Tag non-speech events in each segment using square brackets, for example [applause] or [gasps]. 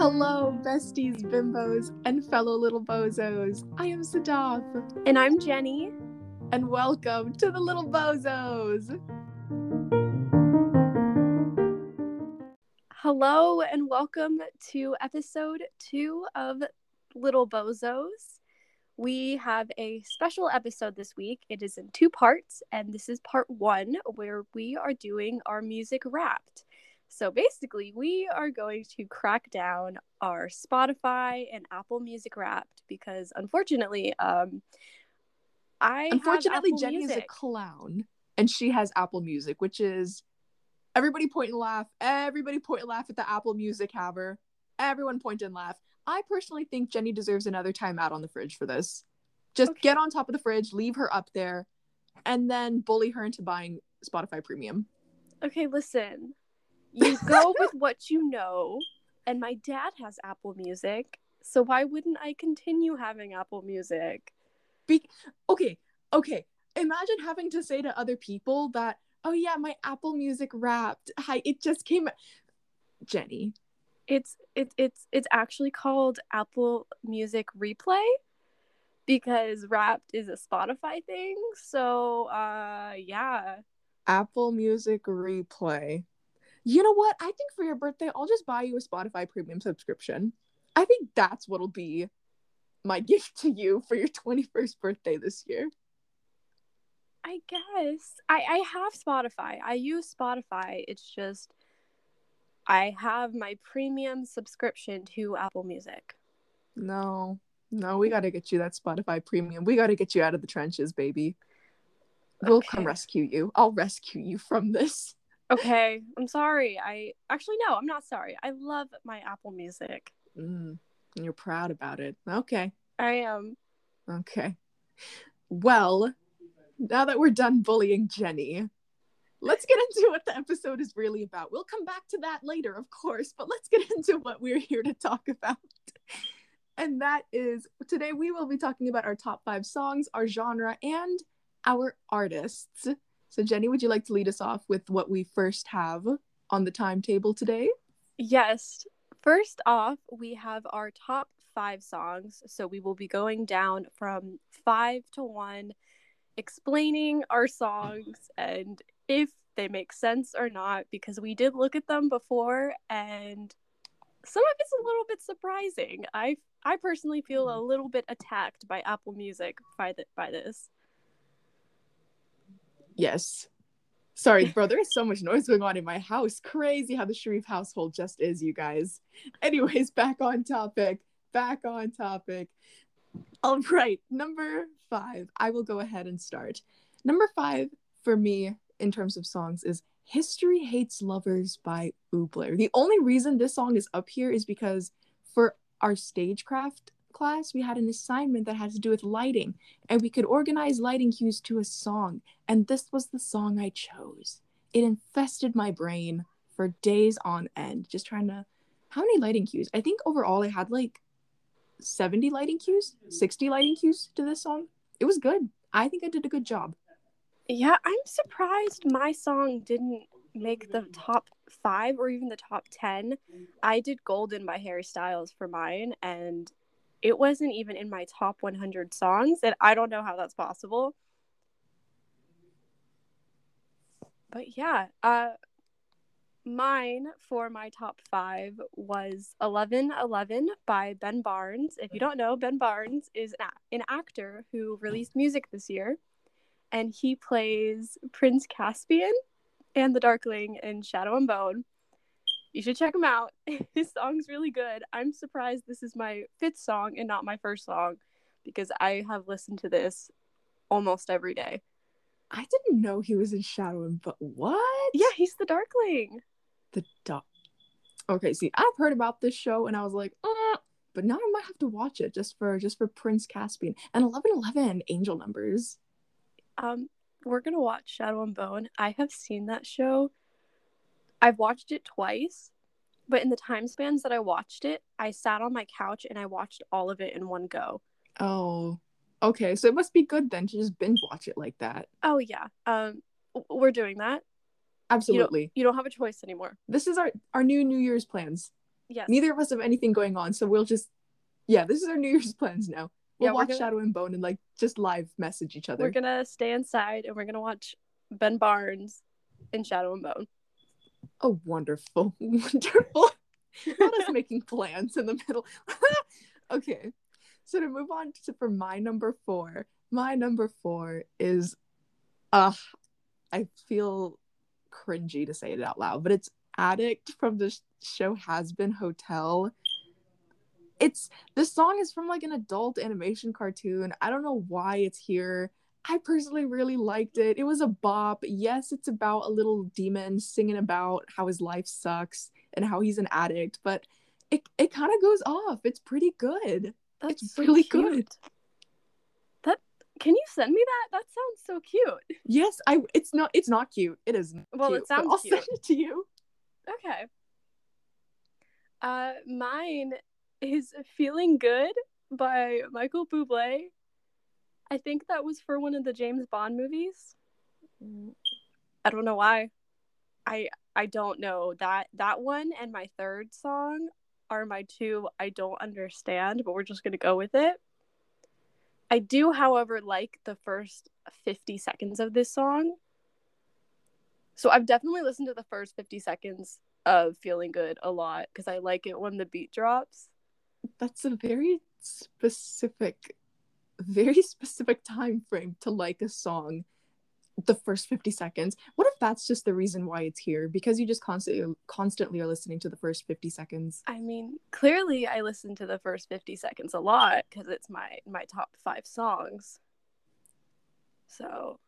Hello, besties, bimbos, and fellow little bozos. I am Sadaf, And I'm Jenny. and welcome to the Little Bozos. Hello and welcome to episode two of Little Bozos. We have a special episode this week. It is in two parts, and this is part one where we are doing our music wrapped. So basically, we are going to crack down our Spotify and Apple Music wrapped because unfortunately, um, I have Unfortunately, Jenny is a clown, and she has Apple Music, which is everybody point and laugh. Everybody point and laugh at the Apple Music haver. Everyone point and laugh. I personally think Jenny deserves another time out on the fridge for this. Just Okay. get on top of the fridge, leave her up there, and then bully her into buying Spotify Premium. Okay, listen. You go with what you know, and my dad has Apple Music, so why wouldn't I continue having Apple Music? Be- okay, okay. Imagine having to say to other people that, oh yeah, my Apple Music wrapped. Hi, it just came. Jenny, It's it's it's it's actually called Apple Music Replay because Wrapped is a Spotify thing. So, uh yeah. Apple Music replay. You know what? I think for your birthday, I'll just buy you a Spotify Premium subscription. I think that's what'll be my [laughs] gift to you for your 21st birthday this year. I guess I I have Spotify. I use Spotify. It's just I have my premium subscription to Apple Music. No, no, we got to get you that Spotify Premium. We got to get you out of the trenches, baby. We'll come rescue you. I'll rescue you from this. Okay, I'm sorry. I actually no, I'm not sorry. I love my Apple Music. Mm, you're proud about it. Okay. I am. Okay. Well, now that we're done bullying Jenny, let's get into what the episode is really about. We'll come back to that later, of course, but let's get [laughs] into what we're here to talk about. And that is today we will be talking about our top five songs, our genre, and our artists. So, Jenny, would you like to lead us off with what we first have on the timetable today? Yes. First off, we have our top five songs. So we will be going down from five to one, explaining our songs and if they make sense or not, because we did look at them before and some of it's a little bit surprising. I I personally feel a mm. little bit attacked by Apple Music by the, by this. Yes. Sorry, bro, there is so much noise going on in my house. Crazy how the Sharif household just is, you guys. Anyways, back on topic. Back on topic. All right, number five. I will go ahead and start. Number five for me in terms of songs is History Hates Lovers by Oobler. The only reason this song is up here is because for our stagecraft class, we had an assignment that had to do with lighting, and we could organize lighting cues to a song and this was the song I chose. It infested my brain for days on end, just trying to. How many lighting cues? I think overall I had like 70 lighting cues, 60 lighting cues to this song. It was good. I think I did a good job. Yeah, I'm surprised my song didn't make the top five or even the top 10. I did Golden by Harry Styles for mine, and it wasn't even in my top 100 songs, and I don't know how that's possible. But yeah, uh, mine for my top five was 1111 by Ben Barnes. If you don't know, Ben Barnes is an, actor who released music this year and he plays Prince Caspian and the Darkling in Shadow and Bone. You should check him out. [laughs] His song's really good. I'm surprised this is my fifth song and not my first song because I have listened to this almost every day. I didn't know he was in Shadow and but what? Yeah, he's the Darkling. the Dark. Okay, see, I've heard about this show and I was like, uh, but now I might have to watch it just for just for Prince Caspian and eleven eleven angel numbers. Um, we're gonna watch Shadow and Bone. I have seen that show. I've watched it twice, but in the time spans that I watched it, I sat on my couch and I watched all of it in one go. Oh, okay, so it must be good then to just binge watch it like that. Oh yeah. Um, we're doing that. Absolutely. You don't have a choice anymore. This is our our new New Year's plans. Yes. Neither of us have anything going on, so we'll just yeah, this is our New Year's plans now. We'll Yeah, watch gonna- Shadow and Bone and like just live message each other. We're gonna stay inside and we're gonna watch Ben Barnes in Shadow and Bone. Oh, wonderful, [laughs] wonderful. Not us making plans in the middle. [laughs] okay, so to move on to for my number four, my number four is, uh, I feel cringy to say it out loud, but it's Addict from the show Hazbin Hotel. It's the song is from like an adult animation cartoon. I don't know why it's here. I personally really liked it. It was a bop. Yes, it's about a little demon singing about how his life sucks and how he's an addict, but it, it kind of goes off. It's pretty good. That's It's so really cute. good. That can you send me that? That sounds so cute. Yes, I it's not it's not cute. It is Well, it cute, but sounds I'll cute. send it to you. Okay. Uh, mine is "Feeling Good" by Michael Bublé. I think that was for one of the James Bond movies. Mm. I don't know why. I I don't know that that one and my third song are my two I don't understand, but we're just gonna go with it. I do, however, like the first 50 seconds of this song. So I've definitely listened to the first 50 seconds of Feeling Good a lot because I like it when the beat drops. That's a very specific very [laughs] specific time frame to like a song the first 50 seconds. What if that's just the reason why it's here because you just constantly constantly are listening to the first 50 seconds? I mean, clearly I listen to the first 50 seconds a lot because it's my my top 5 songs. So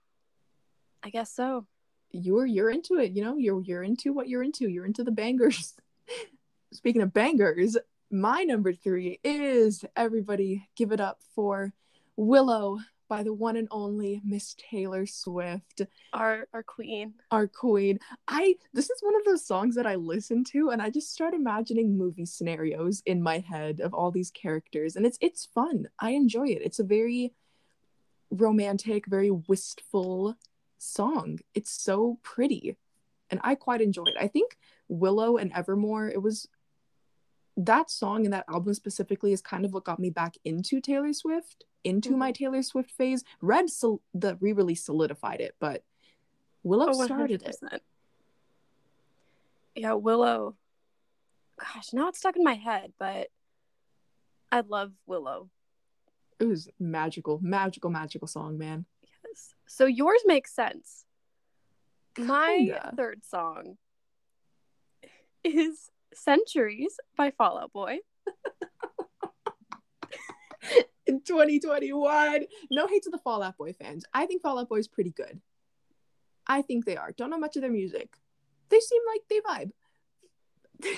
I guess so. You're you're into it, you know? You're you're into what you're into. You're into the bangers. [laughs] Speaking of bangers, my number 3 is everybody give it up for Willow by the one and only Miss Taylor Swift, Our our queen. our queen. I this is one of those songs that I listen to and I just start imagining movie scenarios in my head of all these characters and it's it's fun. I enjoy it. It's a very romantic, very wistful song. It's so pretty and I quite enjoy it. I think Willow and Evermore, it was that song and that album specifically is kind of what got me back into Taylor Swift, into Mhm. my Taylor Swift phase. Red, sol- the re release solidified it, but Willow Oh, started it. Yeah, Willow. Gosh, now it's stuck in my head, but I love Willow. It was magical, magical, magical song, man. Yes. So yours makes sense. My Kinda. third song is Centuries by Fall Out Boy. [laughs] In 2021, no hate to the Fall Out Boy fans. I think Fall Out Boy is pretty good. I think they are. Don't know much of their music. They seem like they vibe.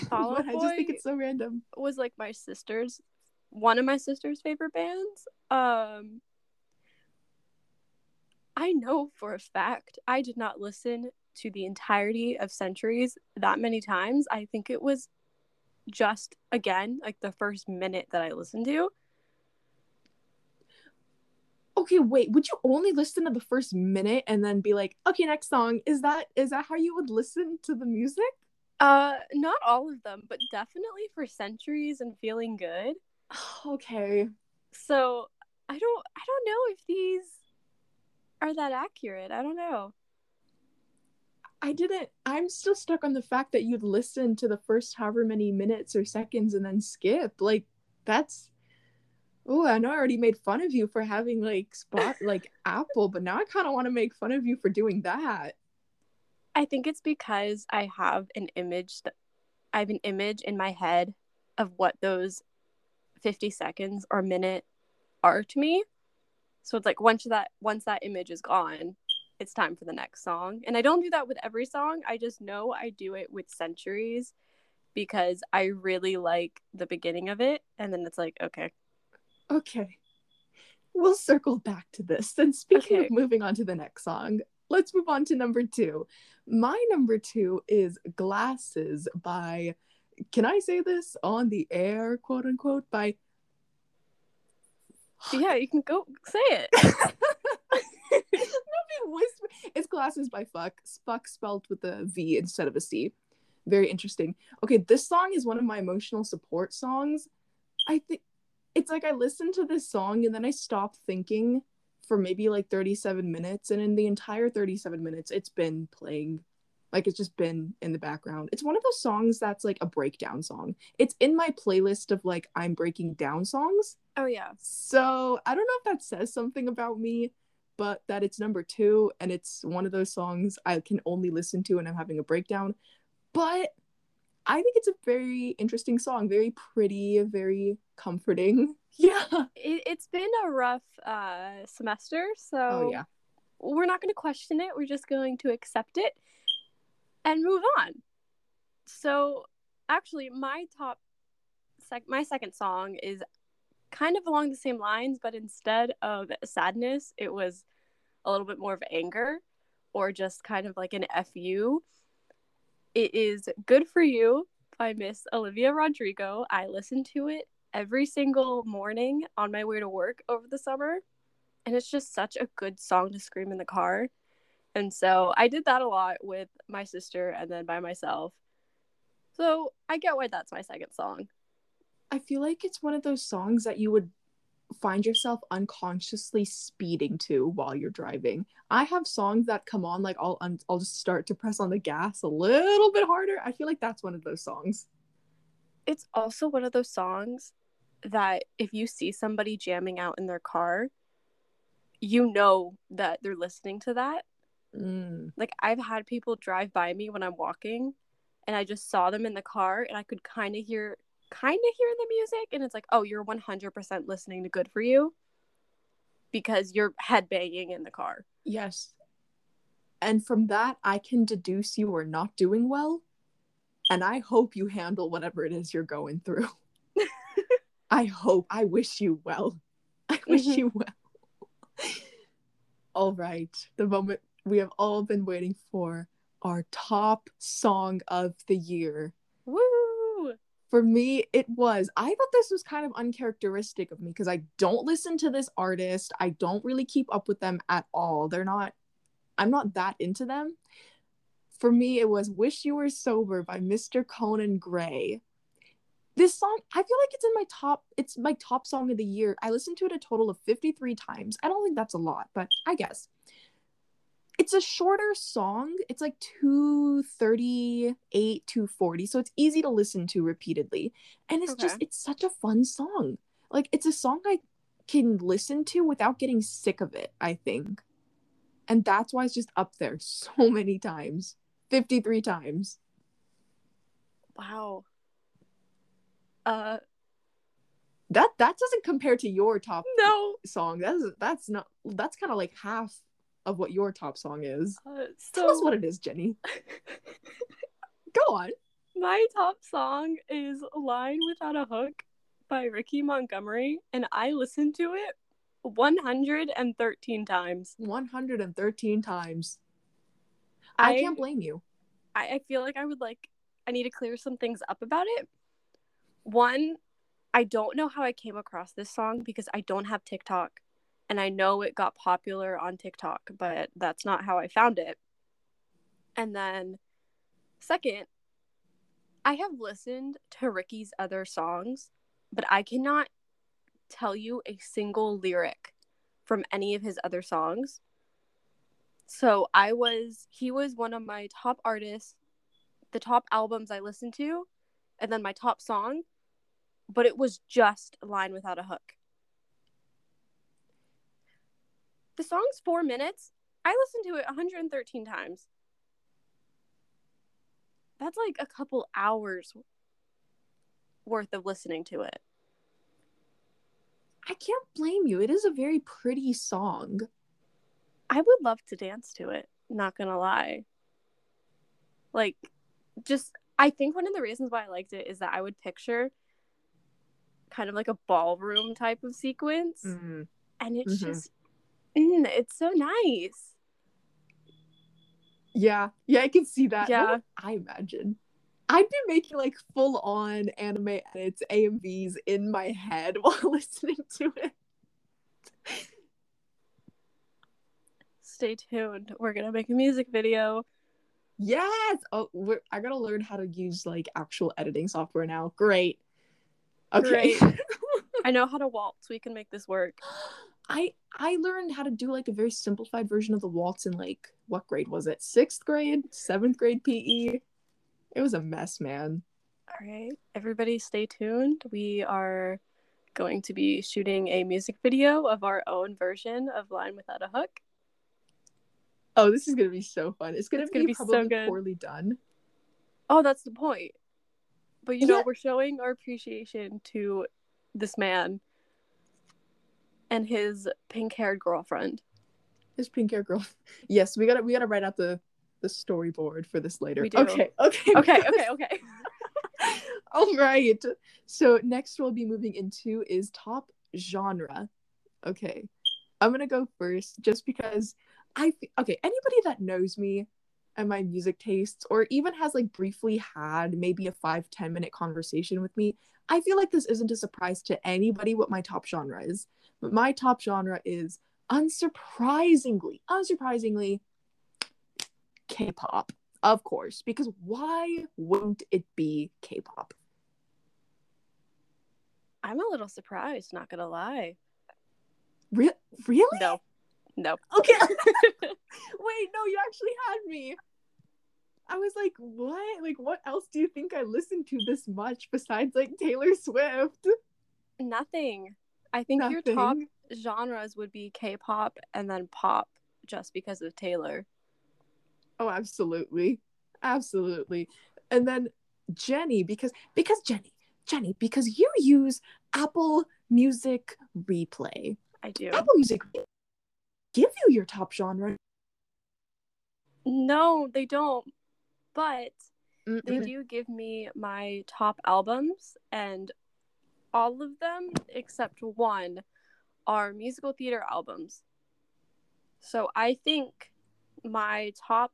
[laughs] Fall but Out I just think it's so random. was like my sister's one of my sister's favorite bands. Um I know for a fact I did not listen to the entirety of Centuries that many times. I think it was just again like the first minute that I listened to. Okay, wait. Would you only listen to the first minute and then be like, okay, next song? Is that is that how you would listen to the music? Uh not all of them, but definitely for Centuries and Feeling Good. [sighs] okay. So, I don't I don't know if these are that accurate. I don't know. I didn't. I'm still stuck on the fact that you'd listen to the first however many minutes or seconds and then skip. Like, that's. Oh, I know I already made fun of you for having like spot [laughs] like Apple, but now I kind of want to make fun of you for doing that. I think it's because I have an image that I have an image in my head of what those 50 seconds or minute are to me. So it's like once that once that image is gone, it's time for the next song. And I don't do that with every song. I just know I do it with Centuries because I really like the beginning of it and then it's like, okay, Okay. We'll circle back to this. And speaking Okay. of moving on to the next song, let's move on to number two. My number two is Glasses by, can I say this on the air, quote unquote, by. yeah, you can go say it. [laughs] [laughs] Whisper. It's Glasses by Fuck. Fuck spelled with a V instead of a C. very interesting. Okay, this song is one of my emotional support songs. I think it's like I listen to this song and then I stop thinking for maybe like 37 minutes and in the entire 37 minutes it's been playing like it's just been in the background. It's one of those songs that's like a breakdown song. It's in my playlist of like I'm breaking down songs. Oh yeah. So, I don't know if that says something about me, but that it's number 2 and it's one of those songs I can only listen to when I'm having a breakdown. But I think it's a very interesting song, very pretty, very comforting. [laughs] Yeah. It, has been a rough uh, semester, so Oh yeah. we're not going to question it. We're just going to accept it and move on. So, actually, my top, sec- my second song is kind of along the same lines, but instead of sadness, it was a little bit more of anger or just kind of like an fu. It is Good for You by Miss Olivia Rodrigo. I listened to it every single morning on my way to work over the summer. And it's just such a good song to scream in the car. And so I did that a lot with my sister and then by myself. So I get why that's my second song. I feel like it's one of those songs that you would find yourself unconsciously speeding to while you're driving. I have songs that come on like I'll un- I'll just start to press on the gas a little bit harder. I feel like that's one of those songs. It's also one of those songs that if you see somebody jamming out in their car, you know that they're listening to that. Mm. Like I've had people drive by me when I'm walking and I just saw them in the car and I could kind of hear kind of hear the music and it's like, "Oh, you're 100% listening to Good for You." Because you're headbanging in the car. Yes. And from that I can deduce you are not doing well. And I hope you handle whatever it is you're going through. [laughs] I hope. I wish you well. [laughs] I wish Mhm. you well. all right. The moment we have all been waiting for our top song of the year. For me, it was. I thought this was kind of uncharacteristic of me because I don't listen to this artist. I don't really keep up with them at all. They're not, I'm not that into them. For me, it was Wish You Were Sober by Mr. Conan Gray. This song, I feel like it's in my top, it's my top song of the year. I listened to it a total of 53 times. I don't think that's a lot, but I guess it's a shorter song. It's like 238, 240. So it's easy to listen to repeatedly. And it's just, it's such a fun song. Like, it's a song I can listen to without getting sick of it, I think. And that's why it's just up there so [laughs] many times 53 times. Wow. Uh That that doesn't compare to your top no. song. That's that's not that's kind of like half of what your top song is. Uh, Tell us what it is, Jenny. [laughs] Go on. my top song is Line Without a Hook by Ricky Montgomery and I listened to it 113 times. 113 times. I, I can't blame you. I, I feel like I would like I need to clear some things up about it. One, I don't know how I came across this song because I don't have TikTok and I know it got popular on TikTok, but that's not how I found it. And then second, I have listened to Ricky's other songs, but I cannot tell you a single lyric from any of his other songs. So I was he was one of my top artists, the top albums I listened to, and then my top song, but it was just Line Without a Hook. The song's 4 minutes. I listened to it 113 times. That's like a couple hours worth of listening to it. I can't blame you. It is a very pretty song. I would love to dance to it, not gonna lie. Like, just, I think one of the reasons why I liked it is that I would picture kind of like a ballroom type of sequence, Mm. and it's Mhm. just, mm, it's so nice. Yeah, yeah, I can see that. Yeah. I imagine. I'd be making like full on anime edits, AMVs in my head [laughs] while listening to it. Stay tuned. We're gonna make a music video Yes. Oh, we're, I gotta learn how to use like actual editing software now. Great. Okay. Great. [laughs] I know how to waltz. We can make this work. [gasps] [gasps] [gasps] I I learned how to do like a very simplified version of the waltz in like what grade was it? Sixth grade, seventh grade PE. It was a mess, man. All right. Everybody stay tuned. We are going to be shooting a music video of our own version of Line Without a Hook. Oh, this is gonna be so fun. It's gonna, It's be, gonna be so probably good. poorly done. Oh, that's the point. But you know, we're showing our appreciation to this man and his pink-haired girlfriend. His pink haired girl. [laughs] Yes, we gotta we gotta write out the the storyboard for this later. We do. Okay, okay. Okay, okay, okay. [laughs] All right. So next we'll be moving into is top genre. Okay. I'm gonna go first just because I okay, anybody that knows me and my music tastes, or even has like briefly had maybe a five ten minute conversation with me, I feel like this isn't a surprise to anybody what my top genre is. But my top genre is unsurprisingly, unsurprisingly K-pop. Of course, because why wouldn't it be K-pop? I'm a little surprised, not gonna lie. Re- really? No. No. Okay. [laughs] [laughs] Wait, no, you actually had me. I was like, what? Like, what else do you think I listen to this much besides like Taylor Swift? Nothing. I think your top genres would be K-pop and then pop just because of Taylor. Oh, absolutely, absolutely. And then Jenny, because because Jenny, Jenny, because you use Apple Music Replay. I do. Apple Music give you your top genre. No, they don't. But they Mm-mm. do give me my top albums, and all of them except one are musical theater albums. So I think my top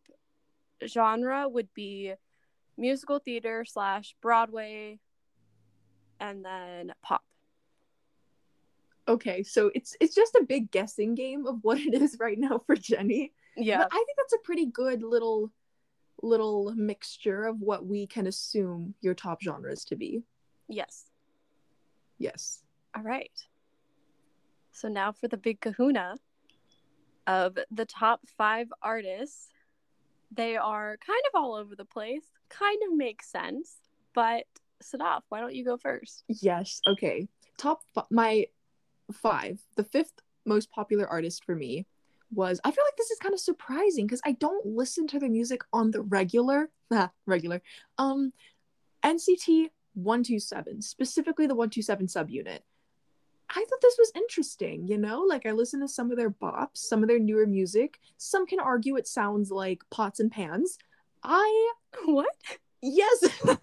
genre would be musical theater slash Broadway, and then pop. Okay, so it's it's just a big guessing game of what it is right now for Jenny. Yeah, But I think that's a pretty good little little mixture of what we can assume your top genres to be. yes. Yes. All right. So now for the big kahuna of the top five artists. They are kind of all over the place, kind of makes sense, but Sadaf, why don't you go first? Yes. Okay. Top f- my five. The fifth most popular artist for me was. I feel like this is kind of surprising because I don't listen to their music on the regular. [laughs] Regular. Um, NCT one two seven, specifically the one two seven subunit. I thought this was interesting, you know? Like I listened to some of their bops, some of their newer music. Some can argue it sounds like pots and pans. I [laughs] What? yes. [laughs]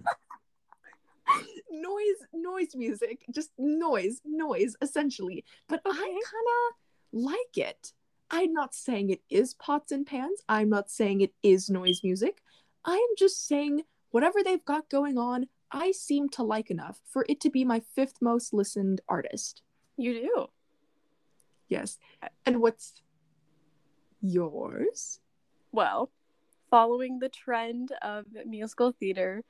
noise noise music, just noise, noise essentially. But I kind of like it. I'm not saying it is pots and pans. I'm not saying it is noise music. I am just saying whatever they've got going on, I seem to like enough for it to be my fifth most listened artist. You do. Yes. And what's yours? Well, following the trend of musical theater,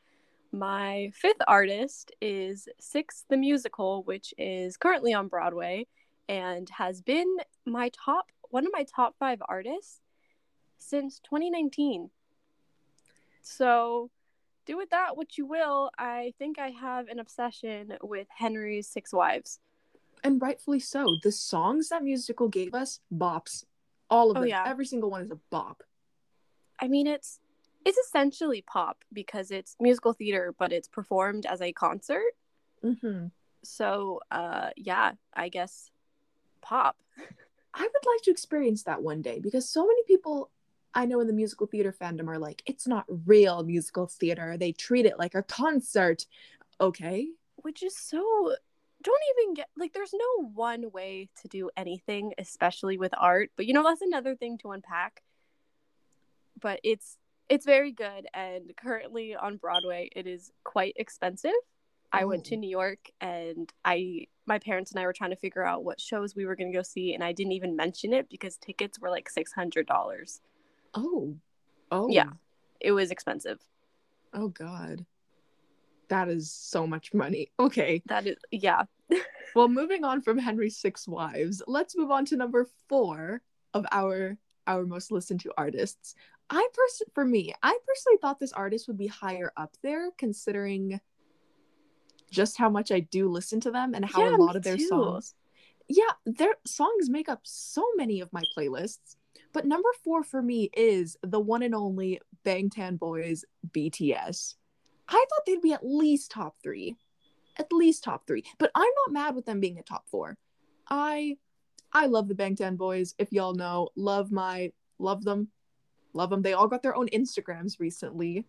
my fifth artist is Six the Musical, which is currently on Broadway and has been my top one of my top five artists since 2019. So do with that what you will. I think I have an obsession with Henry's Six Wives. And rightfully so. The songs that musical gave us, bops. All of Oh, them. yeah. Every single one is a bop. I mean, it's it's essentially pop because it's musical theater, but it's performed as a concert. Mm-hmm. So, uh, yeah, I guess pop. I would like to experience that one day because so many people I know in the musical theater fandom are like, it's not real musical theater. They treat it like a concert. Okay. which is so don't even get like there's no one way to do anything especially with art but you know that's another thing to unpack but it's it's very good and currently on broadway it is quite expensive i went to Oh. new york and i my parents and i were trying to figure out what shows we were going to go see and i didn't even mention it because tickets were like $600 Oh. Oh. Yeah. Oh. it was expensive. Oh God. That is so much money. [laughs] Okay. That is yeah. [laughs] Well, moving on from Henry's Six Wives, let's move on to number four of our our most listened to artists. I pers- for me, I personally thought this artist would be higher up there, considering just how much I do listen to them and how Yeah, a lot of their too. songs. Yeah, their songs make up so many of my playlists. But number four for me is the one and only Bangtan Boys BTS. I thought they'd be at least top three. At least top three. But I'm not mad with them being a top four. I I love the Bangtan Boys. If y'all know, love my love them. Love them. They all got their own Instagrams recently.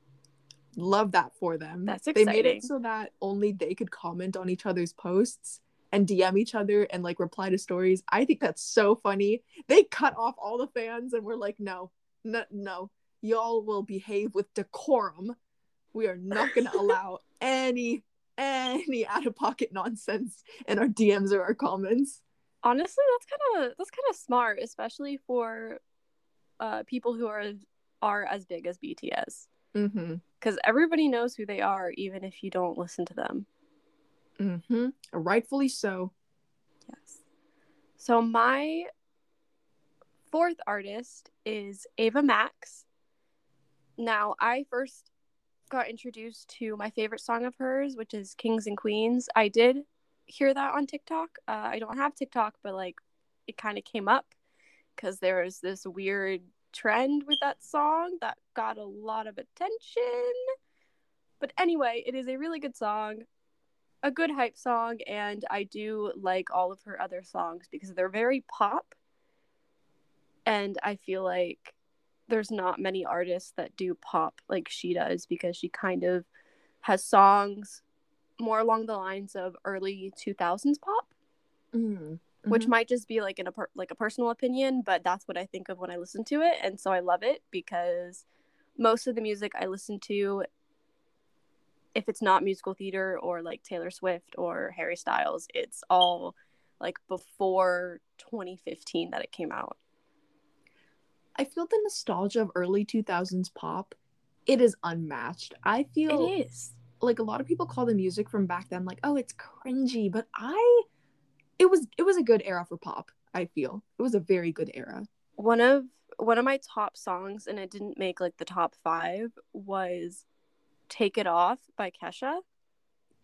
Love that for them. That's exciting. They made it so that only they could comment on each other's posts and DM each other and like reply to stories. I think that's so funny. They cut off all the fans and we're like, no, no, no. Y'all will behave with decorum. We are not going [laughs] to allow any any out of pocket nonsense in our DMs or our comments. Honestly, that's kind of that's kind of smart, especially for uh people who are are as big as BTS Mm-hmm. because everybody knows who they are, even if you don't listen to them. Mm-hmm. Rightfully so. Yes. So my fourth artist is Ava Max. Now, I first got introduced to my favorite song of hers, which is Kings and Queens. I did hear that on TikTok. Uh, I don't have TikTok, but like it kind of came up because there was this weird trend with that song that got a lot of attention. But anyway, it is a really good song a good hype song and I do like all of her other songs because they're very pop and I feel like there's not many artists that do pop like she does because she kind of has songs more along the lines of early 2000s pop Mm. which Mhm. might just be like in a per- like a personal opinion but that's what I think of when I listen to it and so I love it because most of the music I listen to if it's not musical theater or like Taylor Swift or Harry Styles, it's all like before 2015 that it came out. I feel the nostalgia of early 2000s pop. It is unmatched. I feel It is. like a lot of people call the music from back then like, "Oh, it's cringy," but I it was it was a good era for pop, I feel. It was a very good era. One of one of my top songs and it didn't make like the top 5 was Take It Off by Kesha.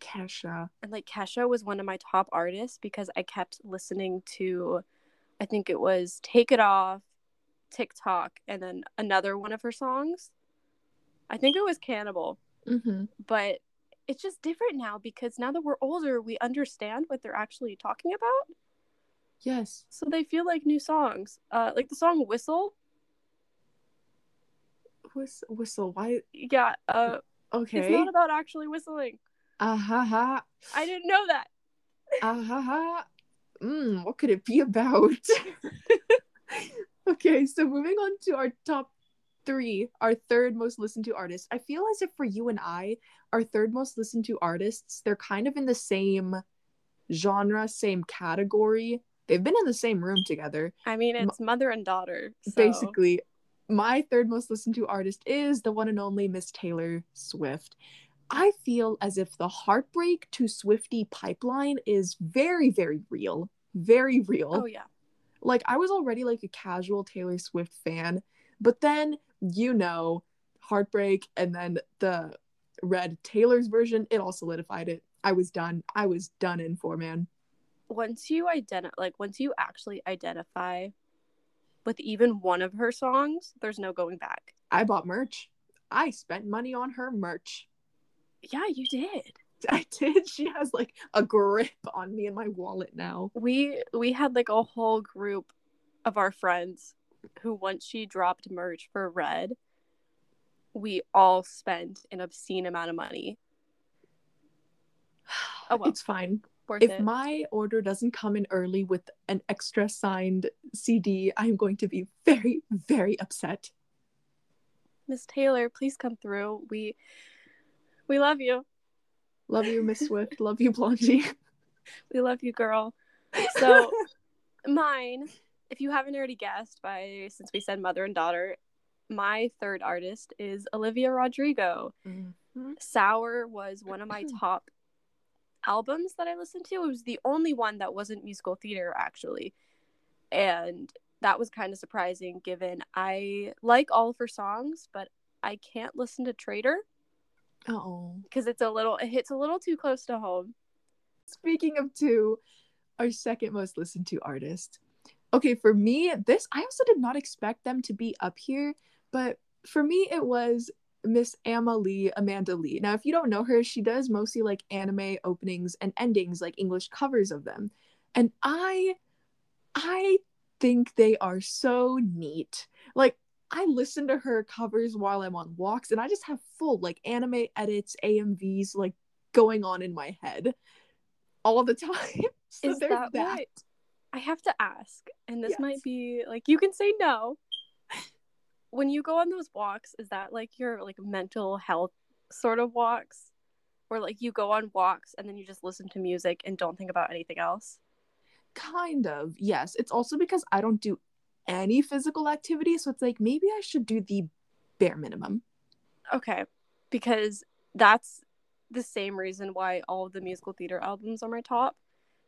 Kesha. And like Kesha was one of my top artists because I kept listening to I think it was Take It Off, TikTok, and then another one of her songs. I think it was Cannibal. Mm-hmm. but it's just different now because now that we're older we understand what they're actually talking about Yes. so they feel like new songs uh like the song whistle Whis- whistle. Why? yeah uh Okay. it's not about actually whistling Ah ha ha. i didn't know that Ah ha ha. Mm, what could it be about? [laughs] okay, so moving on to our top three, our third most listened to artist. I feel as if for you and I, our third most listened to artists, they're kind of in the same genre, same category. They've been in the same room together. i mean it's mother and daughter so. Basically, my third most listened to artist is the one and only Miss Taylor Swift. I feel as if the heartbreak to Swiftie pipeline is very, very real. Very real. oh yeah Like, I was already like a casual Taylor Swift fan, but then, you know, heartbreak and then the red Taylor's version, it all solidified it. I was done. I was done in for, man. once you identify like once you actually identify with even one of her songs there's no going back I bought merch. I spent money on her merch. yeah you did [laughs] I did. She has like a grip on me and my wallet now. we we had like a whole group of our friends who once she dropped merch for red we all spent an obscene amount of money [sighs] Oh, well. It's fine. Worth If it my order doesn't come in early with an extra signed CD, I'm going to be very, very upset. miss taylor please come through we we love you Love you, Miss [laughs] Swift. Love you, Blondie. [laughs] we love you girl so [laughs] mine if you haven't already guessed by since we said mother and daughter my third artist is Olivia Rodrigo. Mm-hmm. Sour was one of my [clears throat] top albums that I listened to. It was the only one that wasn't musical theater, actually. And that was kind of surprising given I like all of her songs, but I can't listen to Traitor Oh. because it's a little, it hits a little too close to home. Speaking of two, our second most listened to artist. Okay, for me, this I also did not expect them to be up here, but for me it was Miss AmaLee, Amanda Lee. Now, if you don't know her, she does mostly like anime openings and endings, like English covers of them. And I I think they are so neat. Like I listen to her covers while I'm on walks and I just have full like anime edits, AMVs like going on in my head all the [laughs] time. so Is that that. what I have to ask? And this Yes. might be like, you can say no. When you go on those walks, is that like your like mental health sort of walks? Or like you go on walks and then you just listen to music and don't think about anything else? Kind of, yes. It's also because I don't do any physical activity, so it's like maybe I should do the bare minimum. Okay. Because that's the same reason why all of the musical theater albums are my top.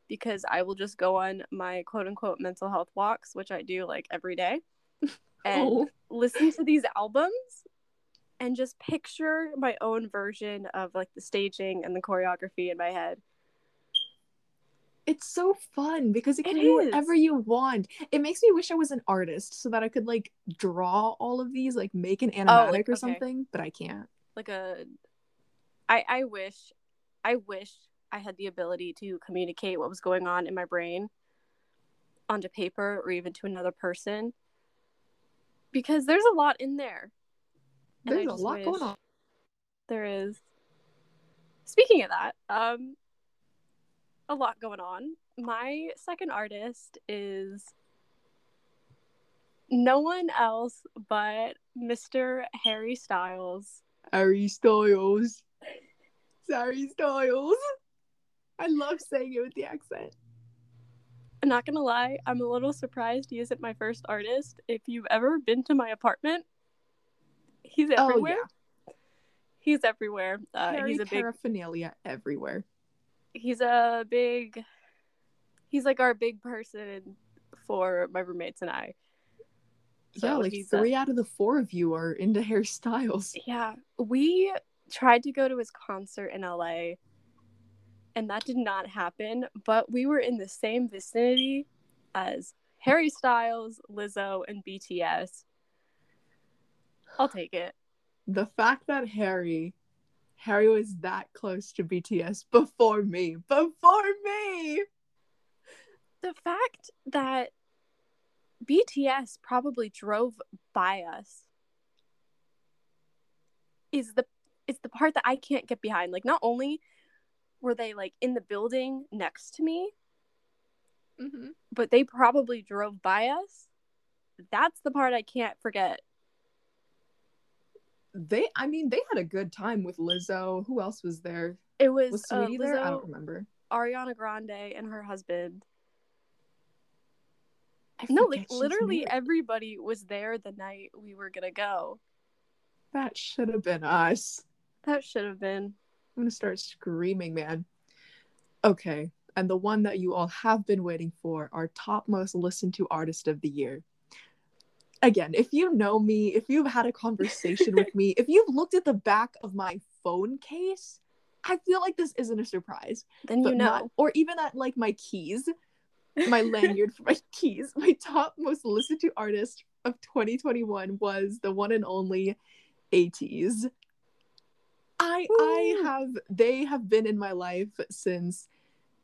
Because I will just go on my quote unquote mental health walks, which I do like every day, [laughs] and Oh. listen to these albums and just picture my own version of like the staging and the choreography in my head. It's so fun because it It can be whatever you want. It makes me wish I was an artist so that I could like draw all of these, like make an oh, animatic Oh, like, or okay. something, but I can't. Like a I I wish I wish I had the ability to communicate what was going on in my brain onto paper or even to another person. Because there's a lot in there. There's a lot going on. There is. Speaking of that, um a lot going on. My second artist is no one else but Mr. Harry Styles. Harry Styles. Harry Styles. I love saying it with the accent. I'm not gonna lie, I'm a little surprised he isn't my first artist. If you've ever been to my apartment, he's Oh, everywhere. He's everywhere. Uh, Harry he's a big paraphernalia everywhere. he's a big he's like our big person for my roommates and I. yeah, like he's a- three out of the four of you are into Harry Styles. Yeah, we tried to go to his concert in LA and that did not happen, but we were in the same vicinity as Harry Styles, Lizzo, and BTS. I'll take it. the fact that Harry Harry was that close to BTS before me. Before me. The fact that BTS probably drove by us is the is the part that I can't get behind. Like not only were they like in the building next to me, Mm-hmm. but they probably drove by us. That's the part I can't forget. They I mean they had a good time with Lizzo. Who else was there? It was, Was uh, Sweetie there? I don't remember. Ariana Grande, and her husband. I No, like literally married. everybody was there the night we were gonna go. that should have been us. That should have been. I'm gonna start screaming, man. Okay, and the one that you all have been waiting for, our top most listened to artist of the year. Again, if you know me, if you've had a conversation with me, if you've looked at the back of my phone case, I feel like this isn't a surprise. Then you know. not, or even at like my keys, my lanyard for my keys. My top most listened to artist of 2021 was the one and only ATEEZ. I I have they have been in my life since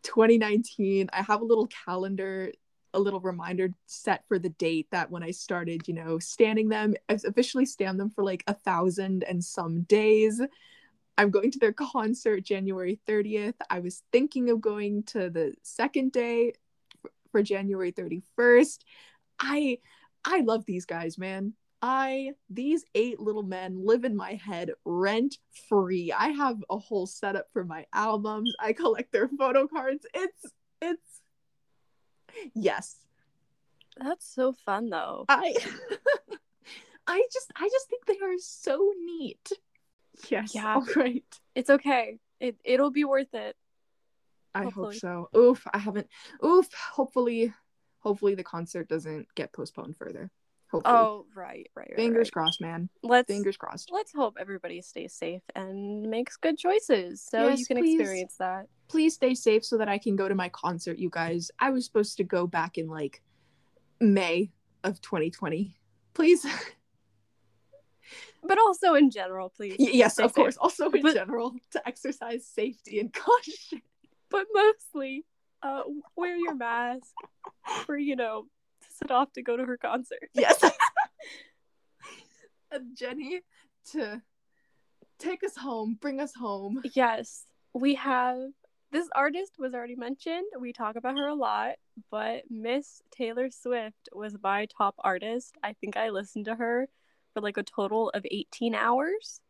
2019. I have a little calendar, a little reminder set for the date that when I started, you know, standing them, I've officially stand them for like a thousand and some days. I'm going to their concert January 30th. I was thinking of going to the second day for January 31st. I I love these guys, man. I these eight little men live in my head rent free. I have a whole setup for my albums. I collect their photo cards. It's it's yes. That's so fun though. I [laughs] I just I just think they are so neat. Yes. Yeah. All right. It's okay. It it'll be worth it. I Hopefully. hope so. Oof, I haven't oof. Hopefully hopefully the concert doesn't get postponed further. Hopefully. Oh, right, right, right. Fingers right. crossed, man. Let's Fingers crossed. let's hope everybody stays safe and makes good choices so Yes, you can please. experience that. Please stay safe so that I can go to my concert, you guys. I was supposed to go back in like May of 2020. Please. But also in general, please. Y- yes, of safe. course. Also in But- general, to exercise safety and [laughs] caution. But mostly, uh, wear your mask for you know set off to go to her concert. Yes. [laughs] and Jenny to take us home, bring us home. Yes, we have this artist was already mentioned. We talk about her a lot, but Miss Taylor Swift was my top artist. I think I listened to her for like a total of 18 hours.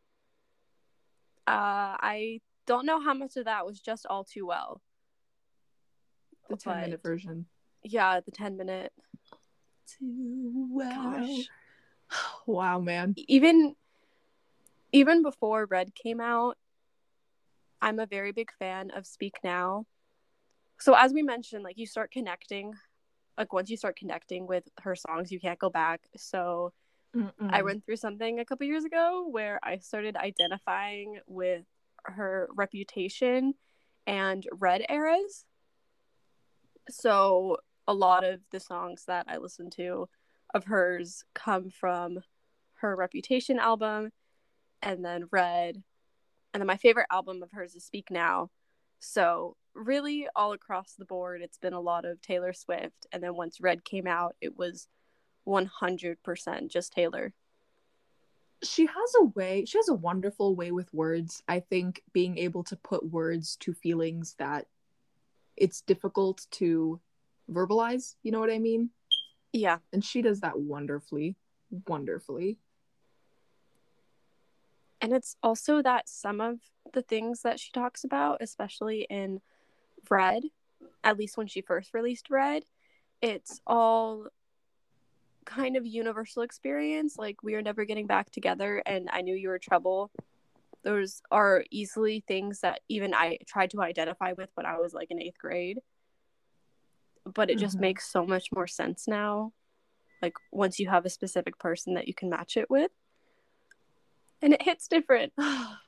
Uh, I don't know how much of that was just all too well. The 10 minute version. Yeah, the 10 minute. Too well. Gosh. Wow, man. even even before red came out i'm a very big fan of speak now so as we mentioned like you start connecting like once you start connecting with her songs you can't go back so i Mm-mm. went through something a couple years ago where i started identifying with her reputation and red eras so a lot of the songs that i listen to of hers come from her reputation album and then red. And then my favorite album of hers is speak now. So really all across the board it's been a lot of taylor swift. And then once red came out it was 100% just taylor. She has a way she has a wonderful way with words. I think being able to put words to feelings that it's difficult to verbalize you know what i mean yeah and she does that wonderfully wonderfully And it's also that some of the things that she talks about, especially in Red, at least when she first released Red, it's all kind of universal experience. Like we are never getting back together, and I knew you were trouble. Those are easily things that even I tried to identify with when I was like in eighth grade. But it just Mhm. makes so much more sense now. Like once you have a specific person that you can match it with. And it hits different. [sighs]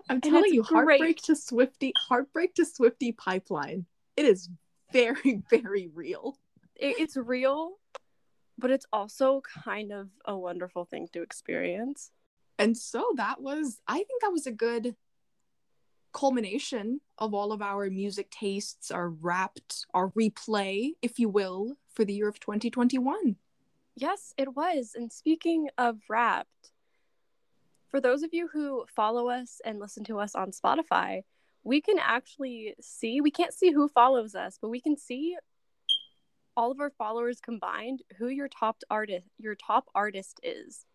i'm telling you heartbreak great. to Swiftie heartbreak to Swiftie pipeline it is very [laughs] very real It, it's real, but it's also kind of a wonderful thing to experience. And so that was, I think that was a good culmination of all of our music tastes, our wrapped, our replay, if you will, for the year of 2021. Yes, it was. And speaking of wrapped, for those of you who follow us and listen to us on Spotify, we can actually see, we can't see who follows us, but we can see all of our followers combined who your top artist your top artist is.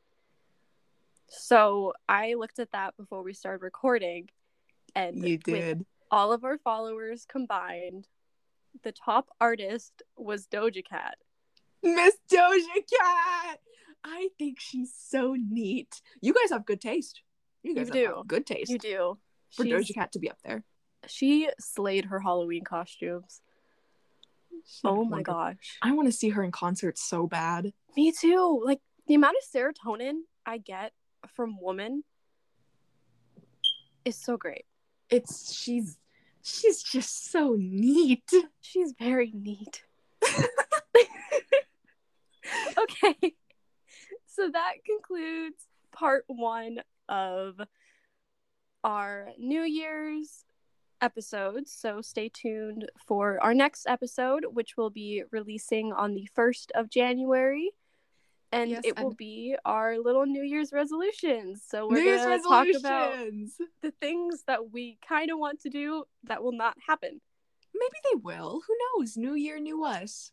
So I looked at that before we started recording and You did. all of our followers combined, the top artist was Doja Cat. Miss Doja Cat! I think she's so neat. You guys have good taste. You guys You have do. good taste You do. for She's- Doja Cat to be up there. She slayed her Halloween costumes. She's Oh my gosh. I want to see her in concert so bad. Me too. Like the amount of serotonin I get from woman is so great. It's she's she's just so neat. She's very neat. [laughs] okay. So that concludes part one of our New Year's episodes. So stay tuned for our next episode, which will be releasing on the 1st of January. And Yes, it will and- be our little New Year's resolutions. So we're New to talk about the things that we kind of want to do that will not happen. Maybe they will. Who knows? New year, new us.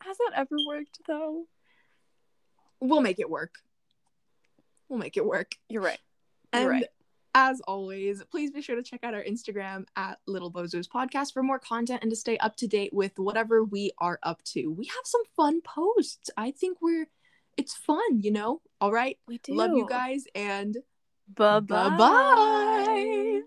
Has that ever worked though? We'll make it work. We'll make it work. You're right. You're right. As always, please be sure to check out our Instagram at Little Bozos Podcast for more content and to stay up to date with whatever we are up to. We have some fun posts. I think we're it's fun, you know? All right. We do. Love you guys and Bye bye bye.